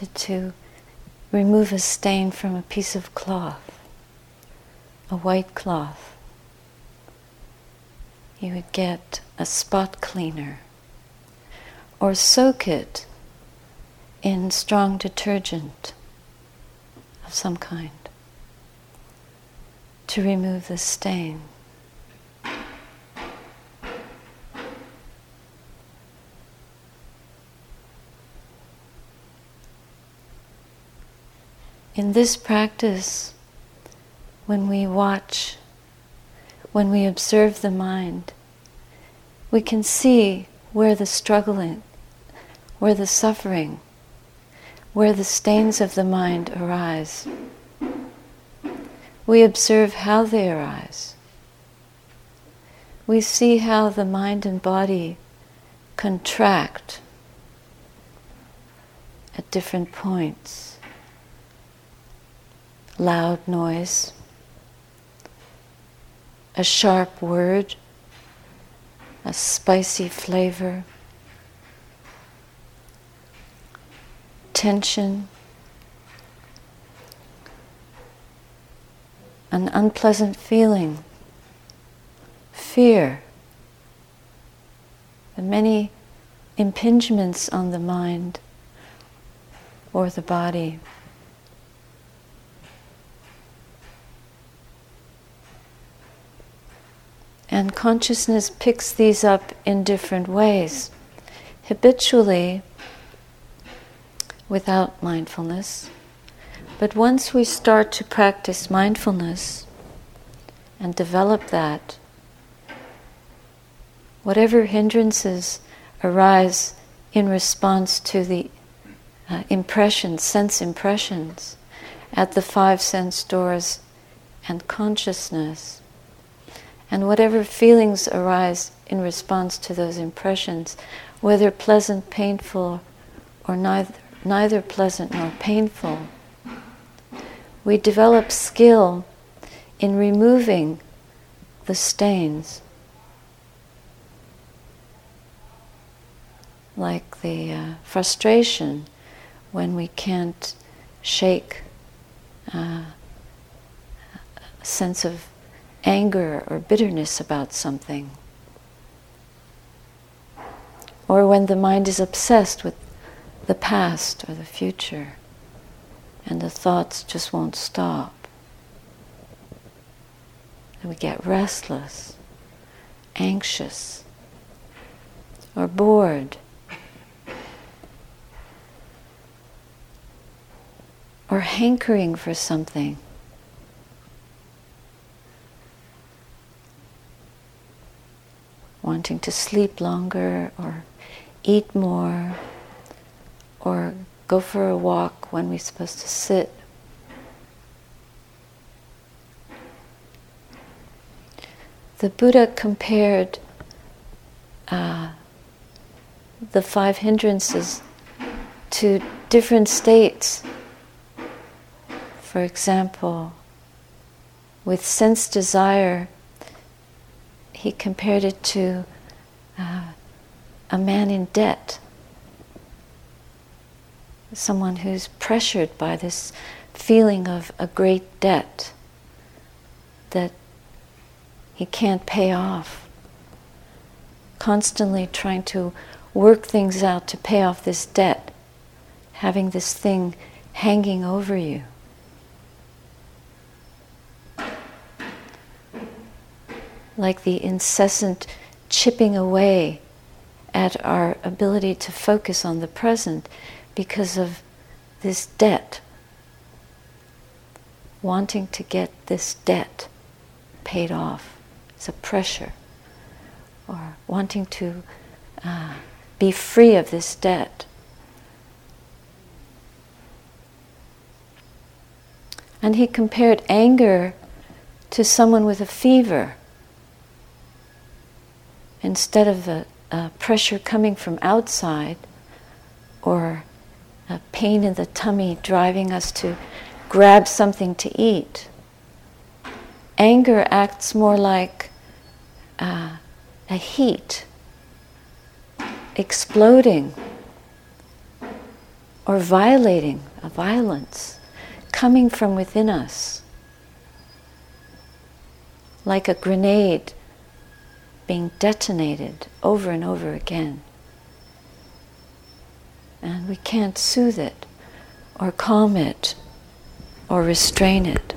wanted to remove a stain from a piece of cloth, a white cloth, you would get a spot cleaner or soak it in strong detergent of some kind to remove the stain. In this practice, when we watch, when we observe the mind, we can see where the struggling, where the suffering, where the stains of the mind arise. We observe how they arise. We see how the mind and body contract at different points. Loud noise, a sharp word, a spicy flavor, tension, an unpleasant feeling, fear, the many impingements on the mind or the body. And consciousness picks these up in different ways. Habitually, without mindfulness, but once we start to practice mindfulness and develop that, whatever hindrances arise in response to the uh, impressions, sense impressions, at the five sense doors and consciousness, and whatever feelings arise in response to those impressions, whether pleasant, painful, or neither, neither pleasant nor painful we develop skill in removing the stains. Like the uh, frustration when we can't shake uh, a sense of anger or bitterness about something. Or when the mind is obsessed with the past or the future and the thoughts just won't stop. And we get restless, anxious, or bored. Or hankering for something. Wanting to sleep longer or eat more or go for a walk when we're supposed to sit. The Buddha compared uh, the five hindrances to different states. For example, with sense desire, he compared it to uh, a man in debt someone who's pressured by this feeling of a great debt that he can't pay off. Constantly trying to work things out to pay off this debt, having this thing hanging over you. Like the incessant chipping away at our ability to focus on the present because of this debt, wanting to get this debt paid off. It's a pressure. Or wanting to uh, be free of this debt. And he compared anger to someone with a fever. Instead of a, a pressure coming from outside or a pain in the tummy driving us to grab something to eat. Anger acts more like uh, a heat exploding or violating a violence coming from within us, like a grenade being detonated over and over again. And we can't soothe it or calm it or restrain it.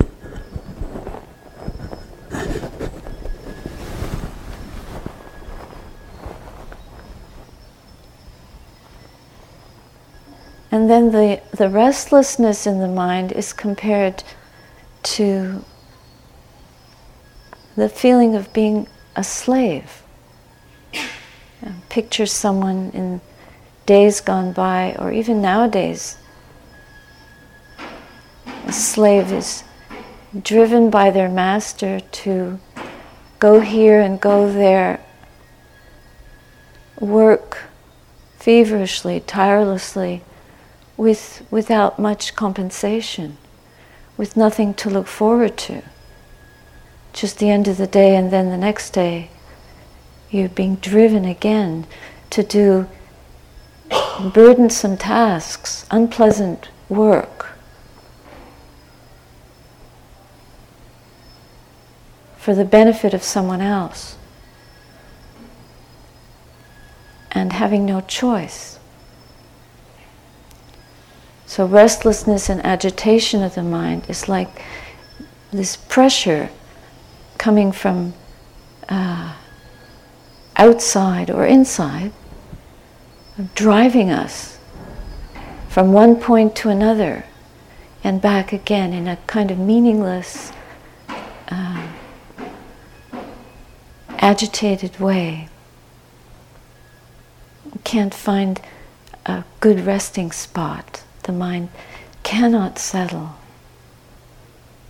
And then the, the restlessness in the mind is compared to the feeling of being a slave. picture someone in days gone by, or even nowadays. A slave is driven by their master to go here and go there, work feverishly, tirelessly with, without much compensation, with nothing to look forward to. Just the end of the day, and then the next day, you're being driven again to do burdensome tasks, unpleasant work. For the benefit of someone else, and having no choice. So, restlessness and agitation of the mind is like this pressure coming from uh, outside or inside, driving us from one point to another and back again in a kind of meaningless, uh, agitated way. We can't find a good resting spot the mind cannot settle,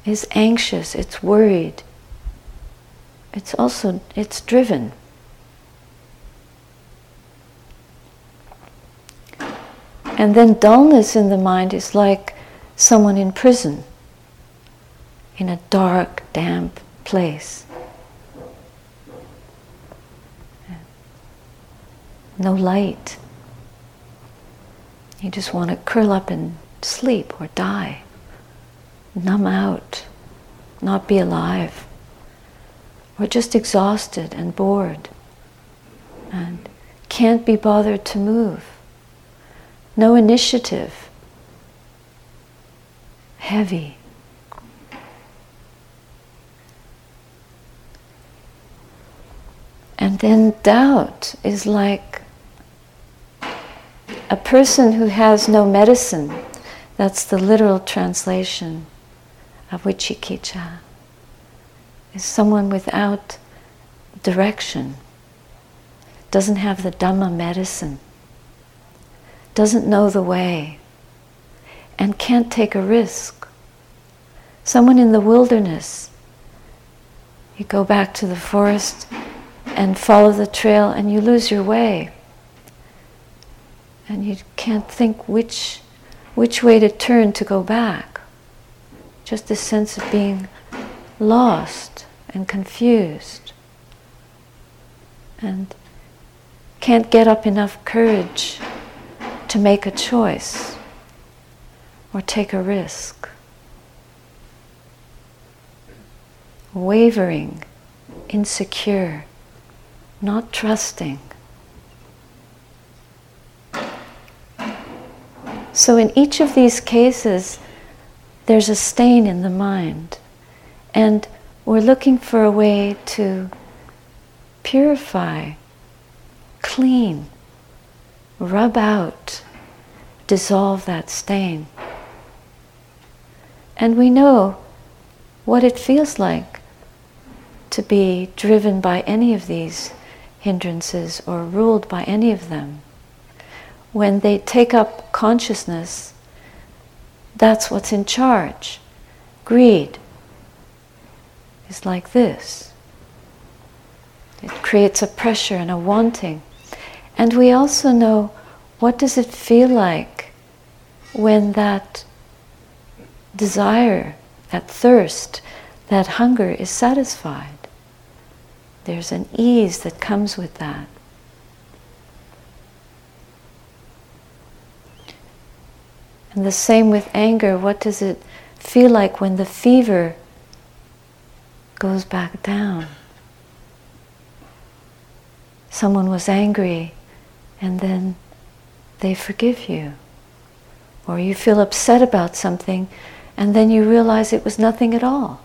is anxious, it's worried. It's also, it's driven. And then dullness in the mind is like someone in prison, in a dark, damp place. No light. You just want to curl up and sleep or die, numb out, not be alive, or just exhausted and bored and can't be bothered to move. No initiative. Heavy. And then doubt is like a person who has no medicine, that's the literal translation of Vicikiccha, is someone without direction, doesn't have the Dhamma medicine, doesn't know the way, and can't take a risk. Someone in the wilderness, you go back to the forest and follow the trail and you lose your way and you can't think which which way to turn to go back. Just a sense of being lost and confused. And can't get up enough courage to make a choice or take a risk. Wavering, insecure, not trusting. So, in each of these cases, there's a stain in the mind. And we're looking for a way to purify, clean, rub out, dissolve that stain. And we know what it feels like to be driven by any of these hindrances or ruled by any of them when they take up consciousness, that's what's in charge. Greed is like this. It creates a pressure and a wanting. And we also know what does it feel like when that desire, that thirst, that hunger is satisfied. There's an ease that comes with that. And the same with anger. What does it feel like when the fever goes back down? Someone was angry and then they forgive you. Or you feel upset about something and then you realize it was nothing at all.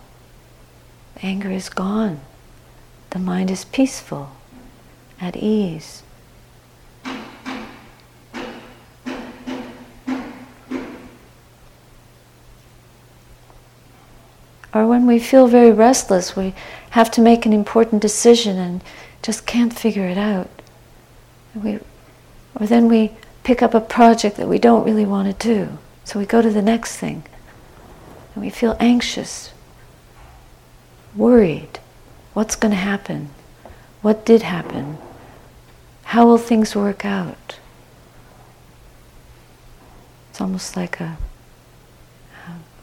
Anger is gone. The mind is peaceful, at ease. Or when we feel very restless, we have to make an important decision and just can't figure it out. We, or then we pick up a project that we don't really want to do. So we go to the next thing. And we feel anxious, worried. What's going to happen? What did happen? How will things work out? It's almost like a,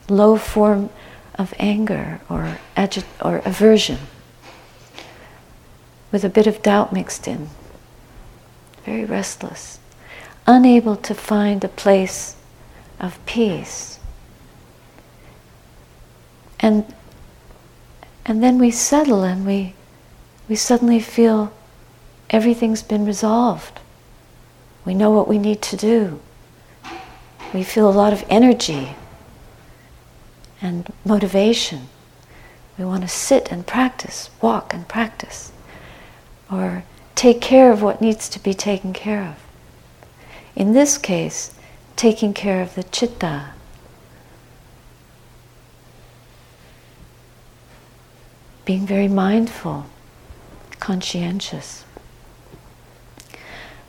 a low form of anger or, agit- or aversion with a bit of doubt mixed in. Very restless, unable to find a place of peace. And, and then we settle and we, we suddenly feel everything's been resolved. We know what we need to do. We feel a lot of energy and motivation. We want to sit and practice, walk and practice, or take care of what needs to be taken care of. In this case, taking care of the chitta. Being very mindful, conscientious.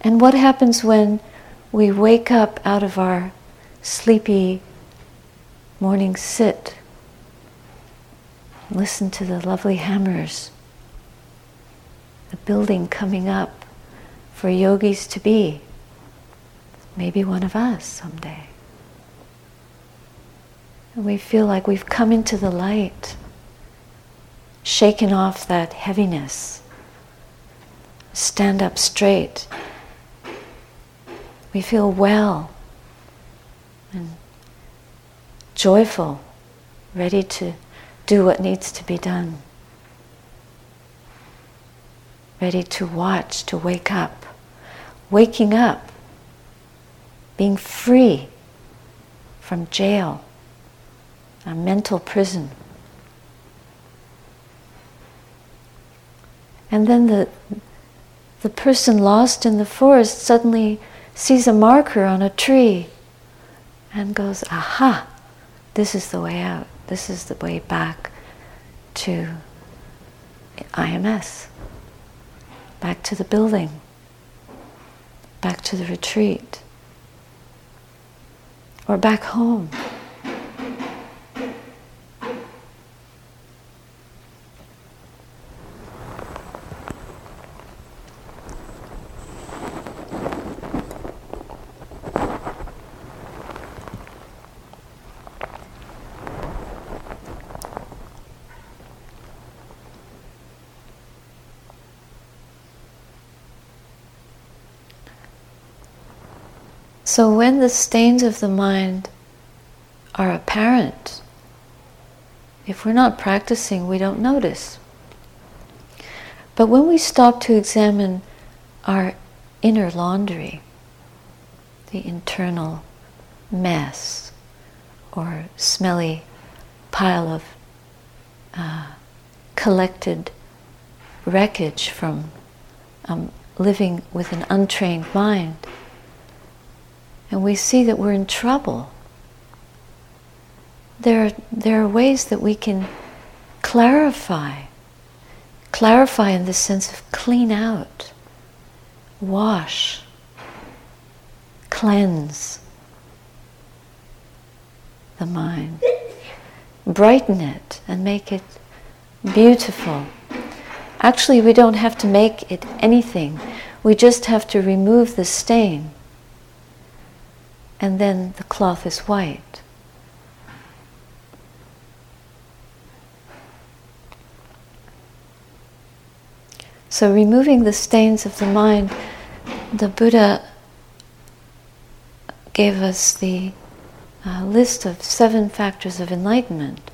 And what happens when we wake up out of our sleepy morning sit, listen to the lovely hammers, the building coming up for yogis to be. Maybe one of us someday. And we feel like we've come into the light, shaken off that heaviness, stand up straight. We feel well and joyful, ready to do what needs to be done, ready to watch, to wake up. Waking up, being free from jail, a mental prison. And then the, the person lost in the forest suddenly sees a marker on a tree and goes, aha, this is the way out. This is the way back to IMS, back to the building, back to the retreat, or back home. So when the stains of the mind are apparent, if we're not practicing, we don't notice. But when we stop to examine our inner laundry, the internal mess or smelly pile of uh, collected wreckage from um, living with an untrained mind, and we see that we're in trouble, there, there are ways that we can clarify. Clarify in the sense of clean out, wash, cleanse the mind, brighten it, and make it beautiful. Actually, we don't have to make it anything, we just have to remove the stain and then the cloth is white. So, removing the stains of the mind, the Buddha gave us the uh, list of seven factors of enlightenment.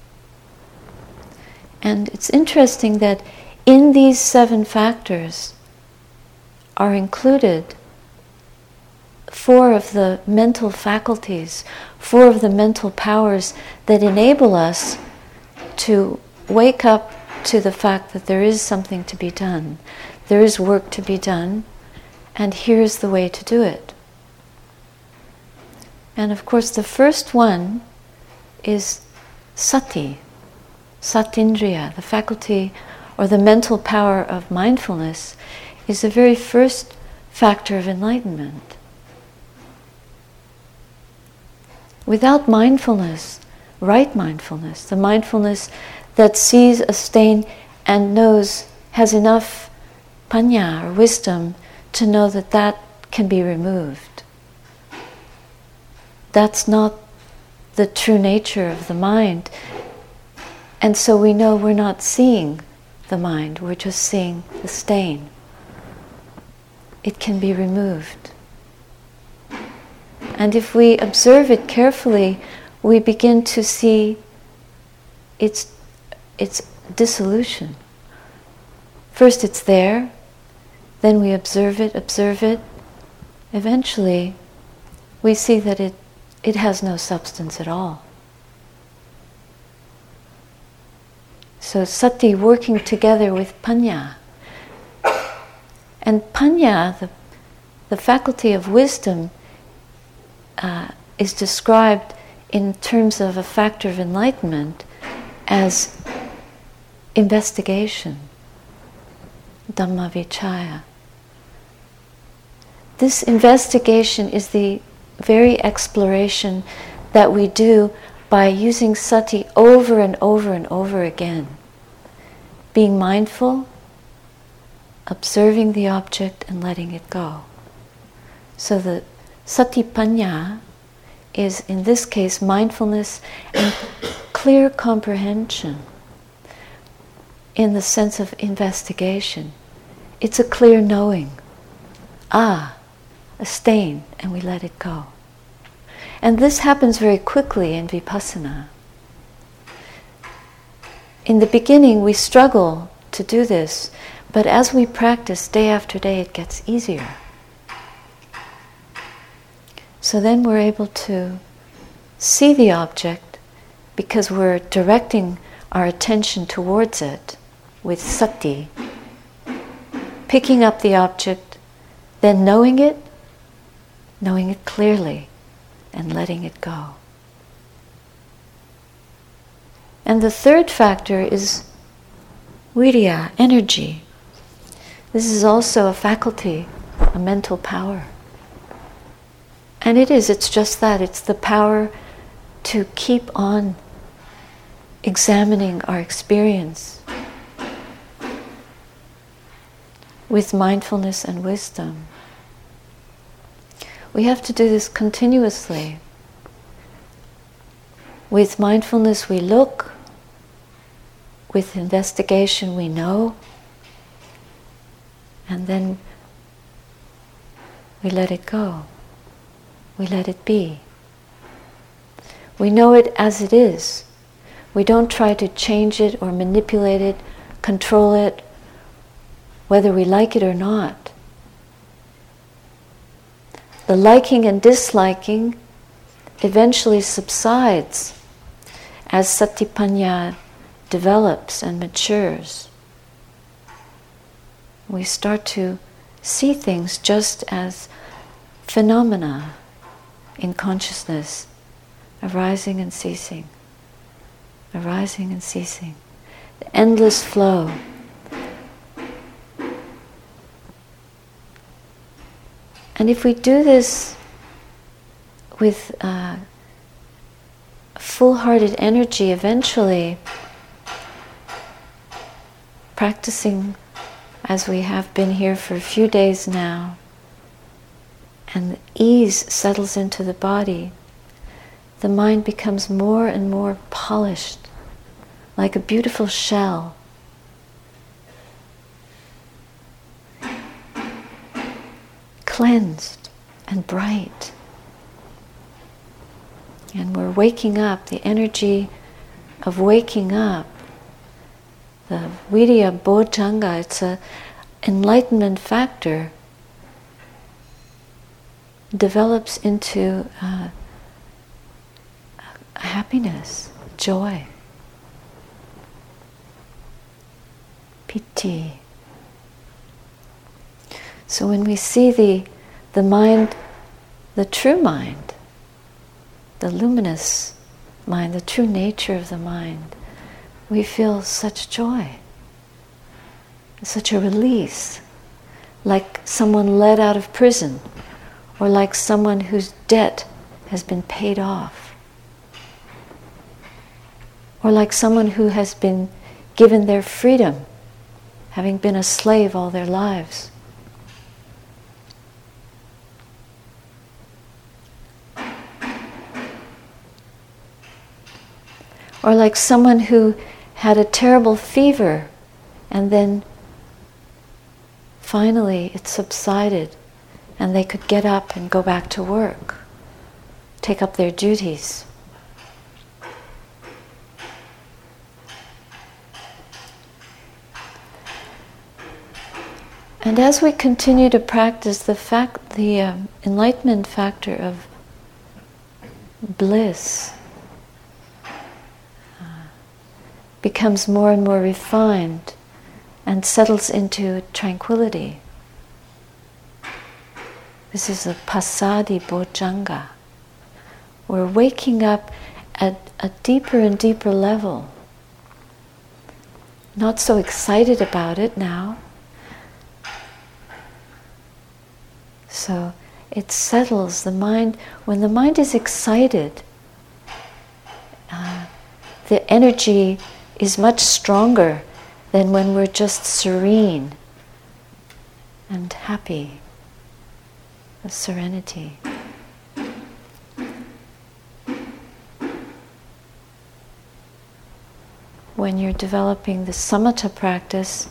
And it's interesting that in these seven factors are included four of the mental faculties, four of the mental powers that enable us to wake up to the fact that there is something to be done, there is work to be done, and here's the way to do it. And of course, the first one is sati, satindriya, the faculty or the mental power of mindfulness, is the very first factor of enlightenment. Without mindfulness, right mindfulness, the mindfulness that sees a stain and knows, has enough panya or wisdom to know that that can be removed. That's not the true nature of the mind. And so we know we're not seeing the mind, we're just seeing the stain. It can be removed. And if we observe it carefully, we begin to see its, its dissolution. First it's there, then we observe it, observe it. Eventually, we see that it, it has no substance at all. So sati working together with panya. And panya, the, the faculty of wisdom, uh, is described in terms of a factor of enlightenment as investigation, Dhammavichaya. This investigation is the very exploration that we do by using sati over and over and over again. Being mindful, observing the object, and letting it go. So the satipanya is, in this case, mindfulness and clear comprehension in the sense of investigation. It's a clear knowing. Ah, a stain, and we let it go. And this happens very quickly in vipassana. In the beginning, we struggle to do this, but as we practice day after day, it gets easier. So then we're able to see the object because we're directing our attention towards it with sati, picking up the object, then knowing it, knowing it clearly and letting it go. And the third factor is virya, energy. This is also a faculty, a mental power. And it is, it's just that. It's the power to keep on examining our experience with mindfulness and wisdom. We have to do this continuously. With mindfulness, we look. With investigation, we know. And then we let it go. We let it be. We know it as it is. We don't try to change it or manipulate it, control it, whether we like it or not the liking and disliking eventually subsides as satipanya develops and matures. We start to see things just as phenomena in consciousness, arising and ceasing, arising and ceasing, the endless flow. And if we do this with uh, full hearted energy, eventually, practicing as we have been here for a few days now, and ease settles into the body, the mind becomes more and more polished, like a beautiful shell. cleansed and bright. And we're waking up, the energy of waking up, the Viriya Bojjhanga, it's an enlightenment factor, develops into uh, happiness, joy, piti. So when we see the, the mind, the true mind, the luminous mind, the true nature of the mind, we feel such joy, such a release, like someone let out of prison, or like someone whose debt has been paid off, or like someone who has been given their freedom, having been a slave all their lives. Or like someone who had a terrible fever and then finally it subsided and they could get up and go back to work, take up their duties. And as we continue to practice the fact, the um, enlightenment factor of bliss, becomes more and more refined and settles into tranquility. This is a passaddhi bojjhanga. We're waking up at a deeper and deeper level. Not so excited about it now. So it settles the mind. When the mind is excited, uh, the energy is much stronger than when we're just serene and happy, serenity. When you're developing the samatha practice,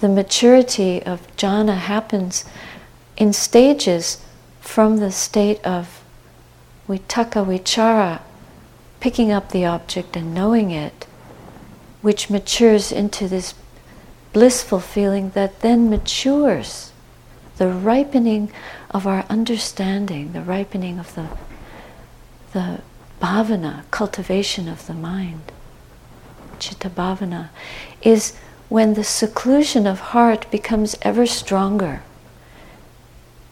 the maturity of jhana happens in stages from the state of vitakka vichara, picking up the object and knowing it, which matures into this blissful feeling that then matures the ripening of our understanding, the ripening of the, the bhavana, cultivation of the mind, chitta bhavana, is when the seclusion of heart becomes ever stronger.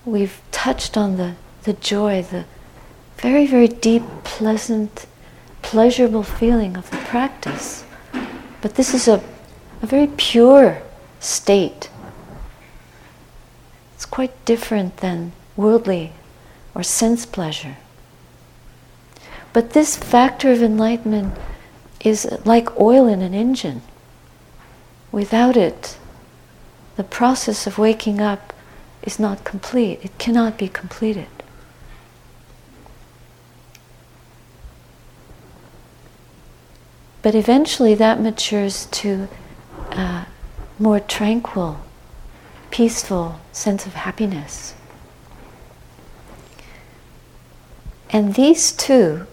We've touched on the, the joy, the very, very deep, pleasant, pleasurable feeling of the practice. But this is a, a very pure state. Quite different than worldly or sense pleasure. But this factor of enlightenment is like oil in an engine. Without it, the process of waking up is not complete. It cannot be completed. But eventually that matures to a more tranquil, peaceful sense of happiness. And these two,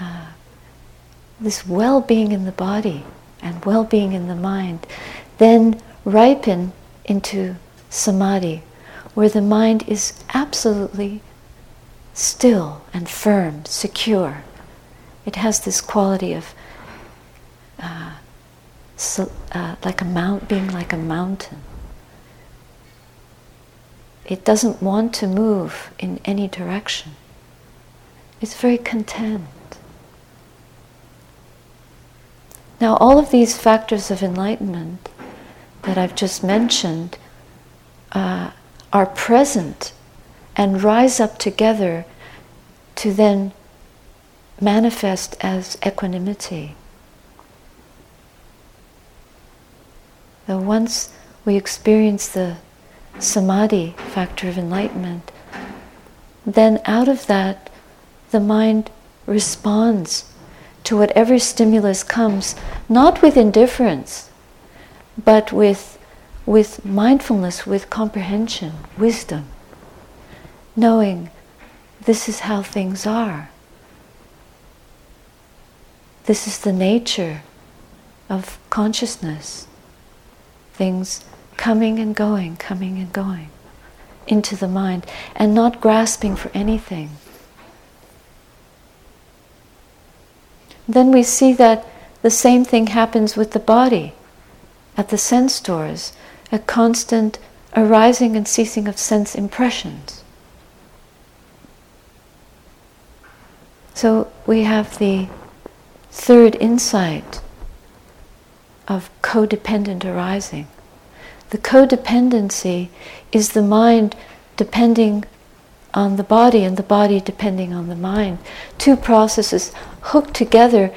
uh, this well being in the body and well being in the mind, then ripen into samadhi, where the mind is absolutely still and firm, secure it has this quality of uh, so, uh, like a mount, being like a mountain. It doesn't want to move in any direction. It's very content. Now, all of these factors of enlightenment that I've just mentioned uh, are present and rise up together to then manifest as equanimity. Though once we experience the samadhi factor of enlightenment, then out of that the mind responds to whatever stimulus comes, not with indifference, but with, with mindfulness, with comprehension, wisdom, knowing this is how things are. This is the nature of consciousness. Things coming and going, coming and going into the mind, and not grasping for anything. Then we see that the same thing happens with the body at the sense doors, a constant arising and ceasing of sense impressions. So we have the third insight of codependent arising. The codependency is the mind depending on the body and the body depending on the mind. Two processes hooked together,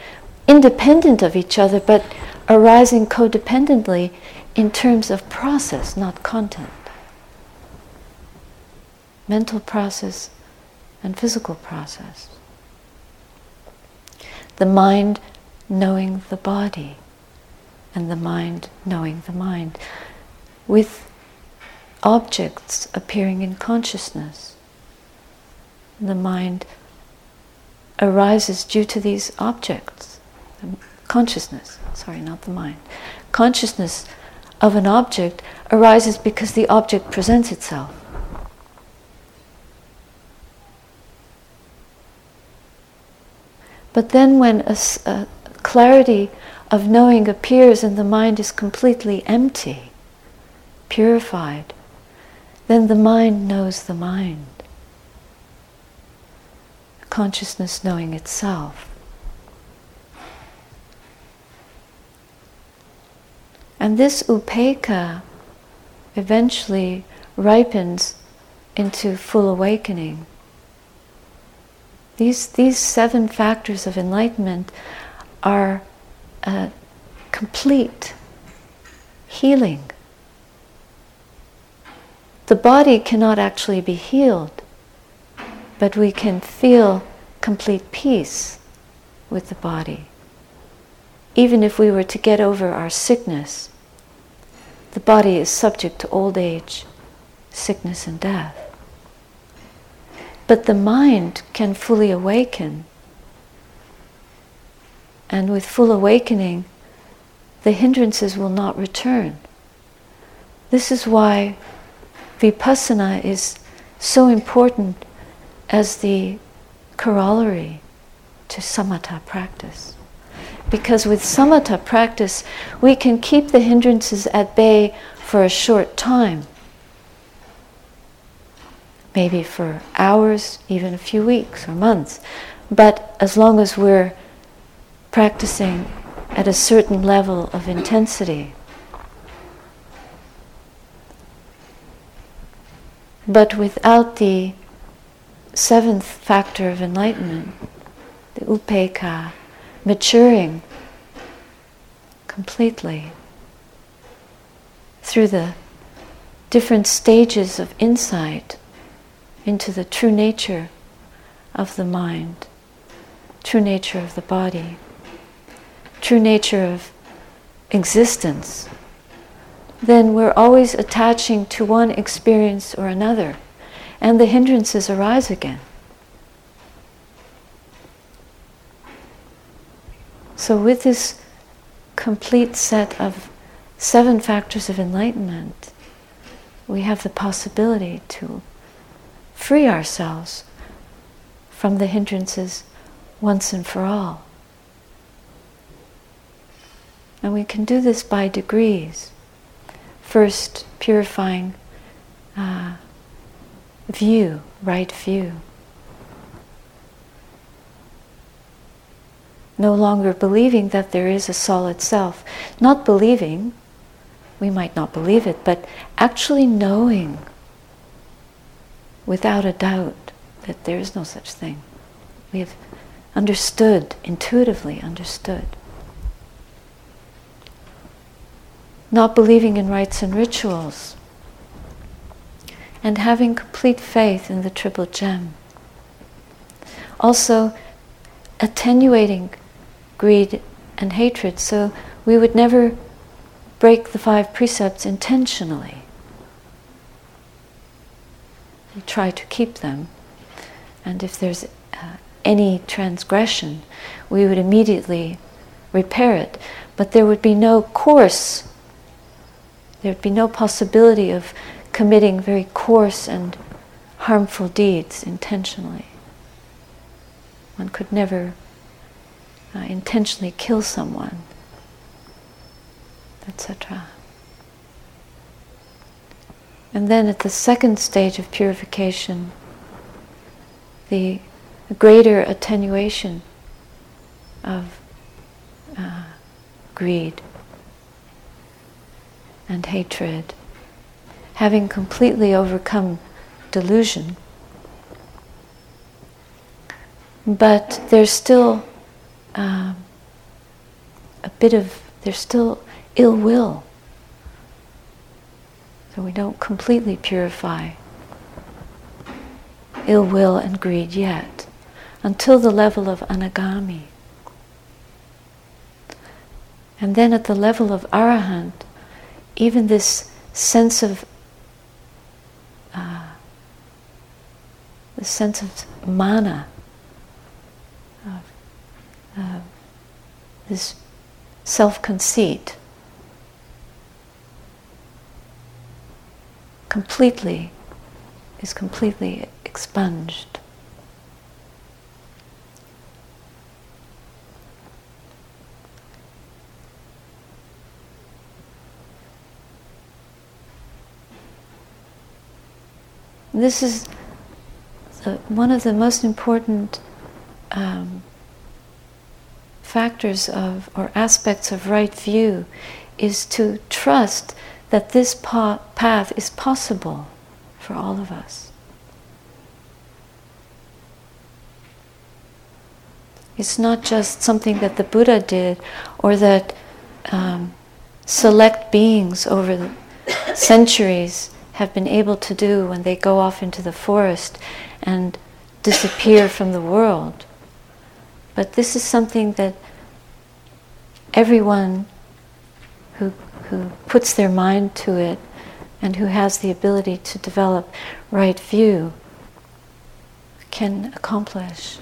independent of each other, but arising codependently in terms of process, not content. Mental process and physical process. The mind knowing the body, and the mind knowing the mind, with objects appearing in consciousness. The mind arises due to these objects. Consciousness, sorry, not the mind. Consciousness of an object arises because the object presents itself. But then, when a, a, clarity of knowing appears and the mind is completely empty, purified, then the mind knows the mind. Consciousness knowing itself. And this upekkha eventually ripens into full awakening. These, these seven factors of enlightenment are complete healing. The body cannot actually be healed, but we can feel complete peace with the body. Even if we were to get over our sickness, the body is subject to old age, sickness, and death. But the mind can fully awaken. And with full awakening, the hindrances will not return. This is why vipassana is so important as the corollary to samatha practice. Because with samatha practice, we can keep the hindrances at bay for a short time maybe for hours, even a few weeks or months. But as long as we're practicing at a certain level of intensity. But without the seventh factor of enlightenment, the upekkha, maturing completely through the different stages of insight into the true nature of the mind, true nature of the body, true nature of existence, then we're always attaching to one experience or another, and the hindrances arise again. So, with this complete set of seven factors of enlightenment, we have the possibility to free ourselves from the hindrances once and for all. And we can do this by degrees. First, purifying uh, view, right view. No longer believing that there is a solid self. Not believing, we might not believe it, but actually knowing without a doubt that there is no such thing. We have understood, intuitively understood. Not believing in rites and rituals, and having complete faith in the Triple Gem. Also, attenuating greed and hatred so we would never break the five precepts intentionally. We try to keep them And if there's uh, any transgression, we would immediately repair it. But there would be no course, there would be no possibility of committing very coarse and harmful deeds intentionally. One could never uh, intentionally kill someone, etc. And then at the second stage of purification, the greater attenuation of uh, greed and hatred, having completely overcome delusion. But there's still um, a bit of, there's still ill will. So we don't completely purify ill will and greed yet until the level of anagami. And then at the level of arahant, even this sense of uh, the sense of mana, of uh, this self-conceit, completely is completely expunged. This is the, one of the most important um, factors of or aspects of right view is to trust that this pa- path is possible for all of us. It's not just something that the Buddha did or that um, select beings over the centuries have been able to do when they go off into the forest and disappear from the world. But this is something that everyone who, who puts their mind to it and who has the ability to develop right view can accomplish.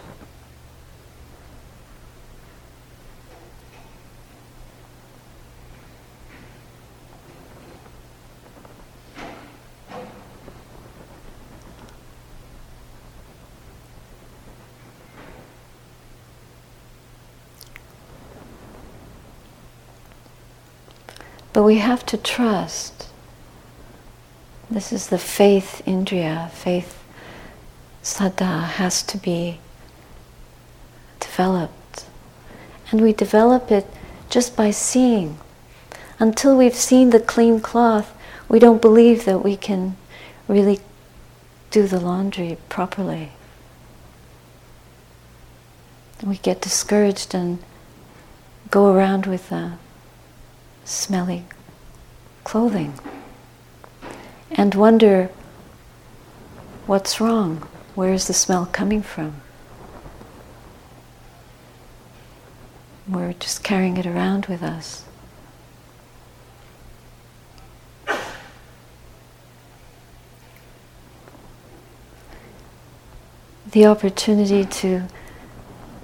But we have to trust. This is the faith indriya, faith saddha has to be developed. And we develop it just by seeing. Until we've seen the clean cloth, we don't believe that we can really do the laundry properly. We get discouraged and go around with a smelly clothing and wonder what's wrong? Where is the smell coming from? We're just carrying it around with us. The opportunity to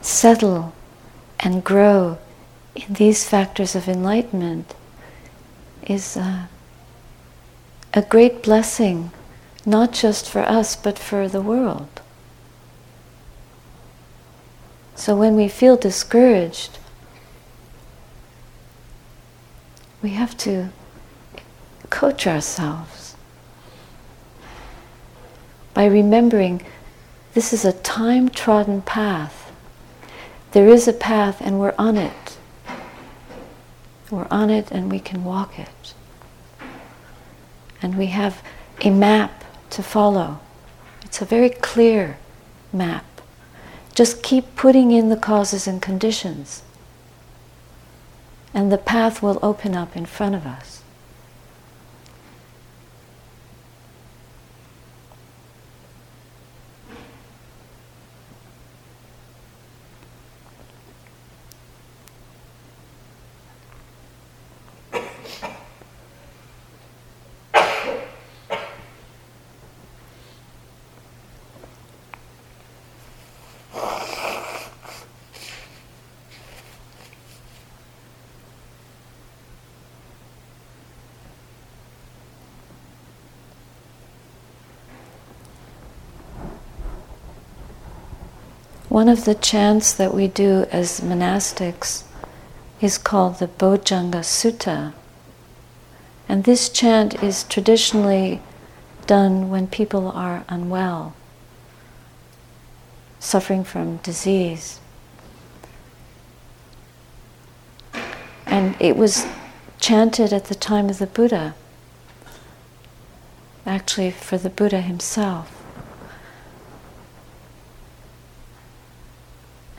settle and grow in these factors of enlightenment is a, a great blessing, not just for us, but for the world. So when we feel discouraged, we have to coach ourselves by remembering this is a time trodden path. There is a path and we're on it. We're on it and we can walk it. And we have a map to follow. It's a very clear map. Just keep putting in the causes and conditions, and the path will open up in front of us. One of the chants that we do as monastics is called the Bojjhanga Sutta. And this chant is traditionally done when people are unwell, suffering from disease. And it was chanted at the time of the Buddha, actually, for the Buddha himself.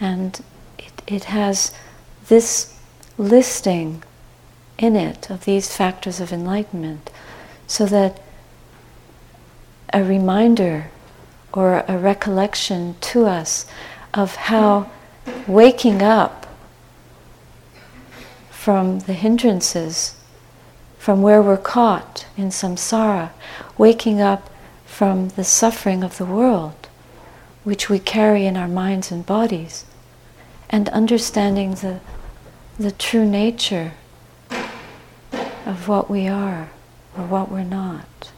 And it, it has this listing in it of these factors of enlightenment so that a reminder or a recollection to us of how waking up from the hindrances, from where we're caught in samsara, waking up from the suffering of the world, which we carry in our minds and bodies, and understanding the, the true nature of what we are or what we're not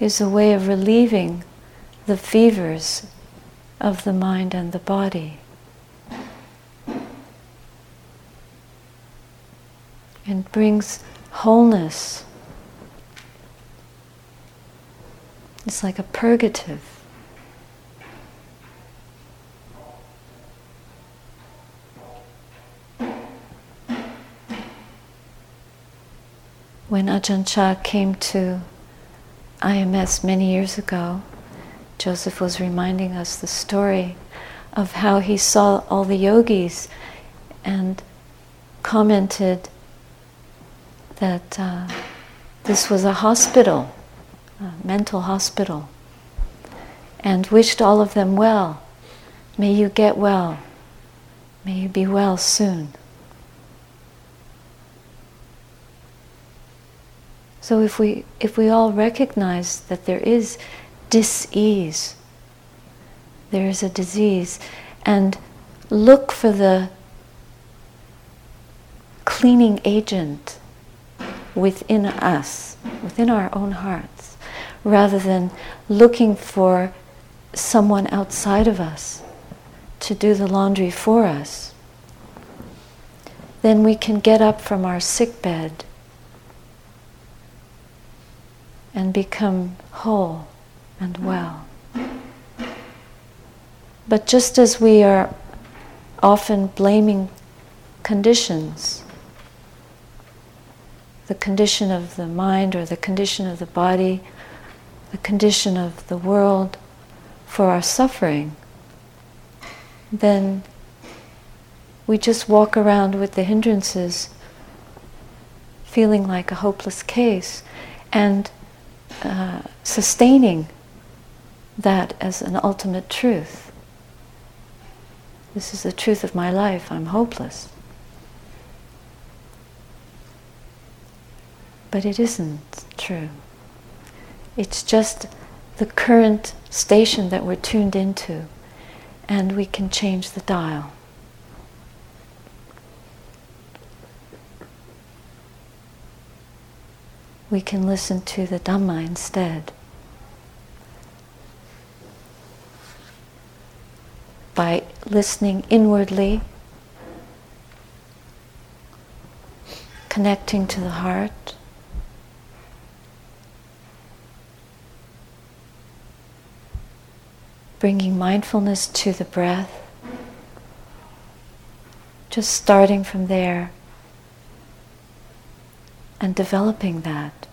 is a way of relieving the fevers of the mind and the body. And brings wholeness. It's like a purgative. When Ajahn Chah came to IMS many years ago, Joseph was reminding us the story of how he saw all the yogis and commented that uh, this was a hospital, mental hospital, and wished all of them well. May you get well. May you be well soon. So if we if we all recognize that there is dis-ease, there is a disease, and look for the cleaning agent within us, within our own hearts, rather than looking for someone outside of us to do the laundry for us, then we can get up from our sick bed and become whole and well. But just as we are often blaming conditions, the condition of the mind or the condition of the body, the condition of the world for our suffering, then we just walk around with the hindrances feeling like a hopeless case. And uh, sustaining that as an ultimate truth. This is the truth of my life. I'm hopeless. But it isn't true. It's just the current station that we're tuned into, and we can change the dial. we can listen to the Dhamma instead. By listening inwardly, connecting to the heart, bringing mindfulness to the breath, just starting from there and developing that.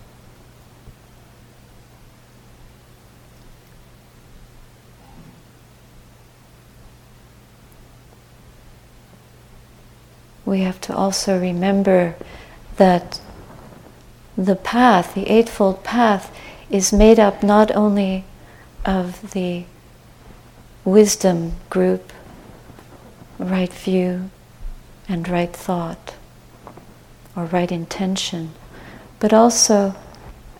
We have to also remember that the path, the Eightfold Path, is made up not only of the wisdom group, right view, and right thought, or right intention, but also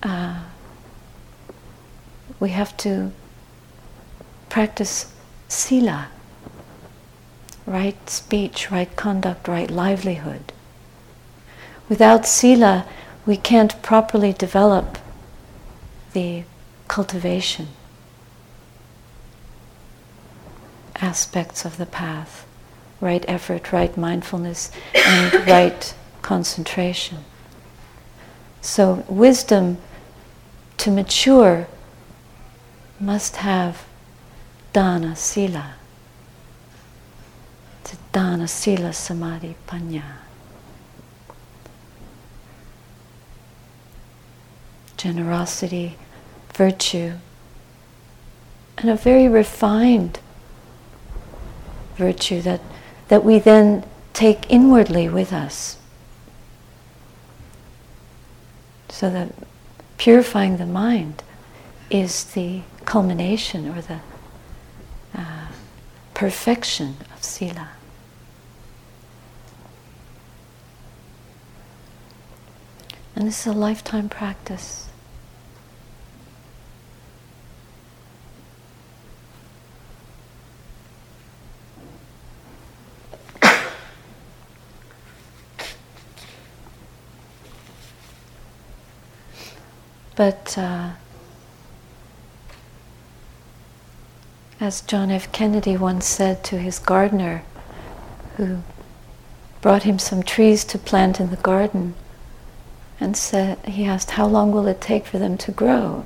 uh, we have to practice sila, right speech, right conduct, right livelihood. Without sila, we can't properly develop the cultivation. Aspects of the path right effort, right mindfulness, and right concentration. So, wisdom to mature must have dana sila. To dana sila samadhi panya. Generosity, virtue, and a very refined virtue that, that we then take inwardly with us. So that purifying the mind is the culmination or the uh, perfection of sila. And this is a lifetime practice. But uh, as John F. Kennedy once said to his gardener, who brought him some trees to plant in the garden, and said, he asked, How long will it take for them to grow?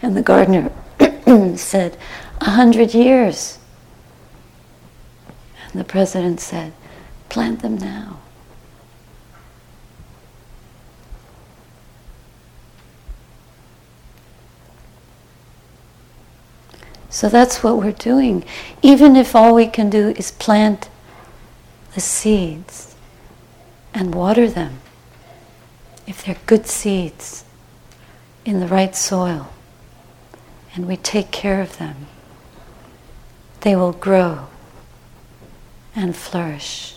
And the gardener said, A hundred years. And the president said, Plant them now. So that's what we're doing. Even if all we can do is plant the seeds and water them, if they're good seeds in the right soil, and we take care of them, they will grow and flourish.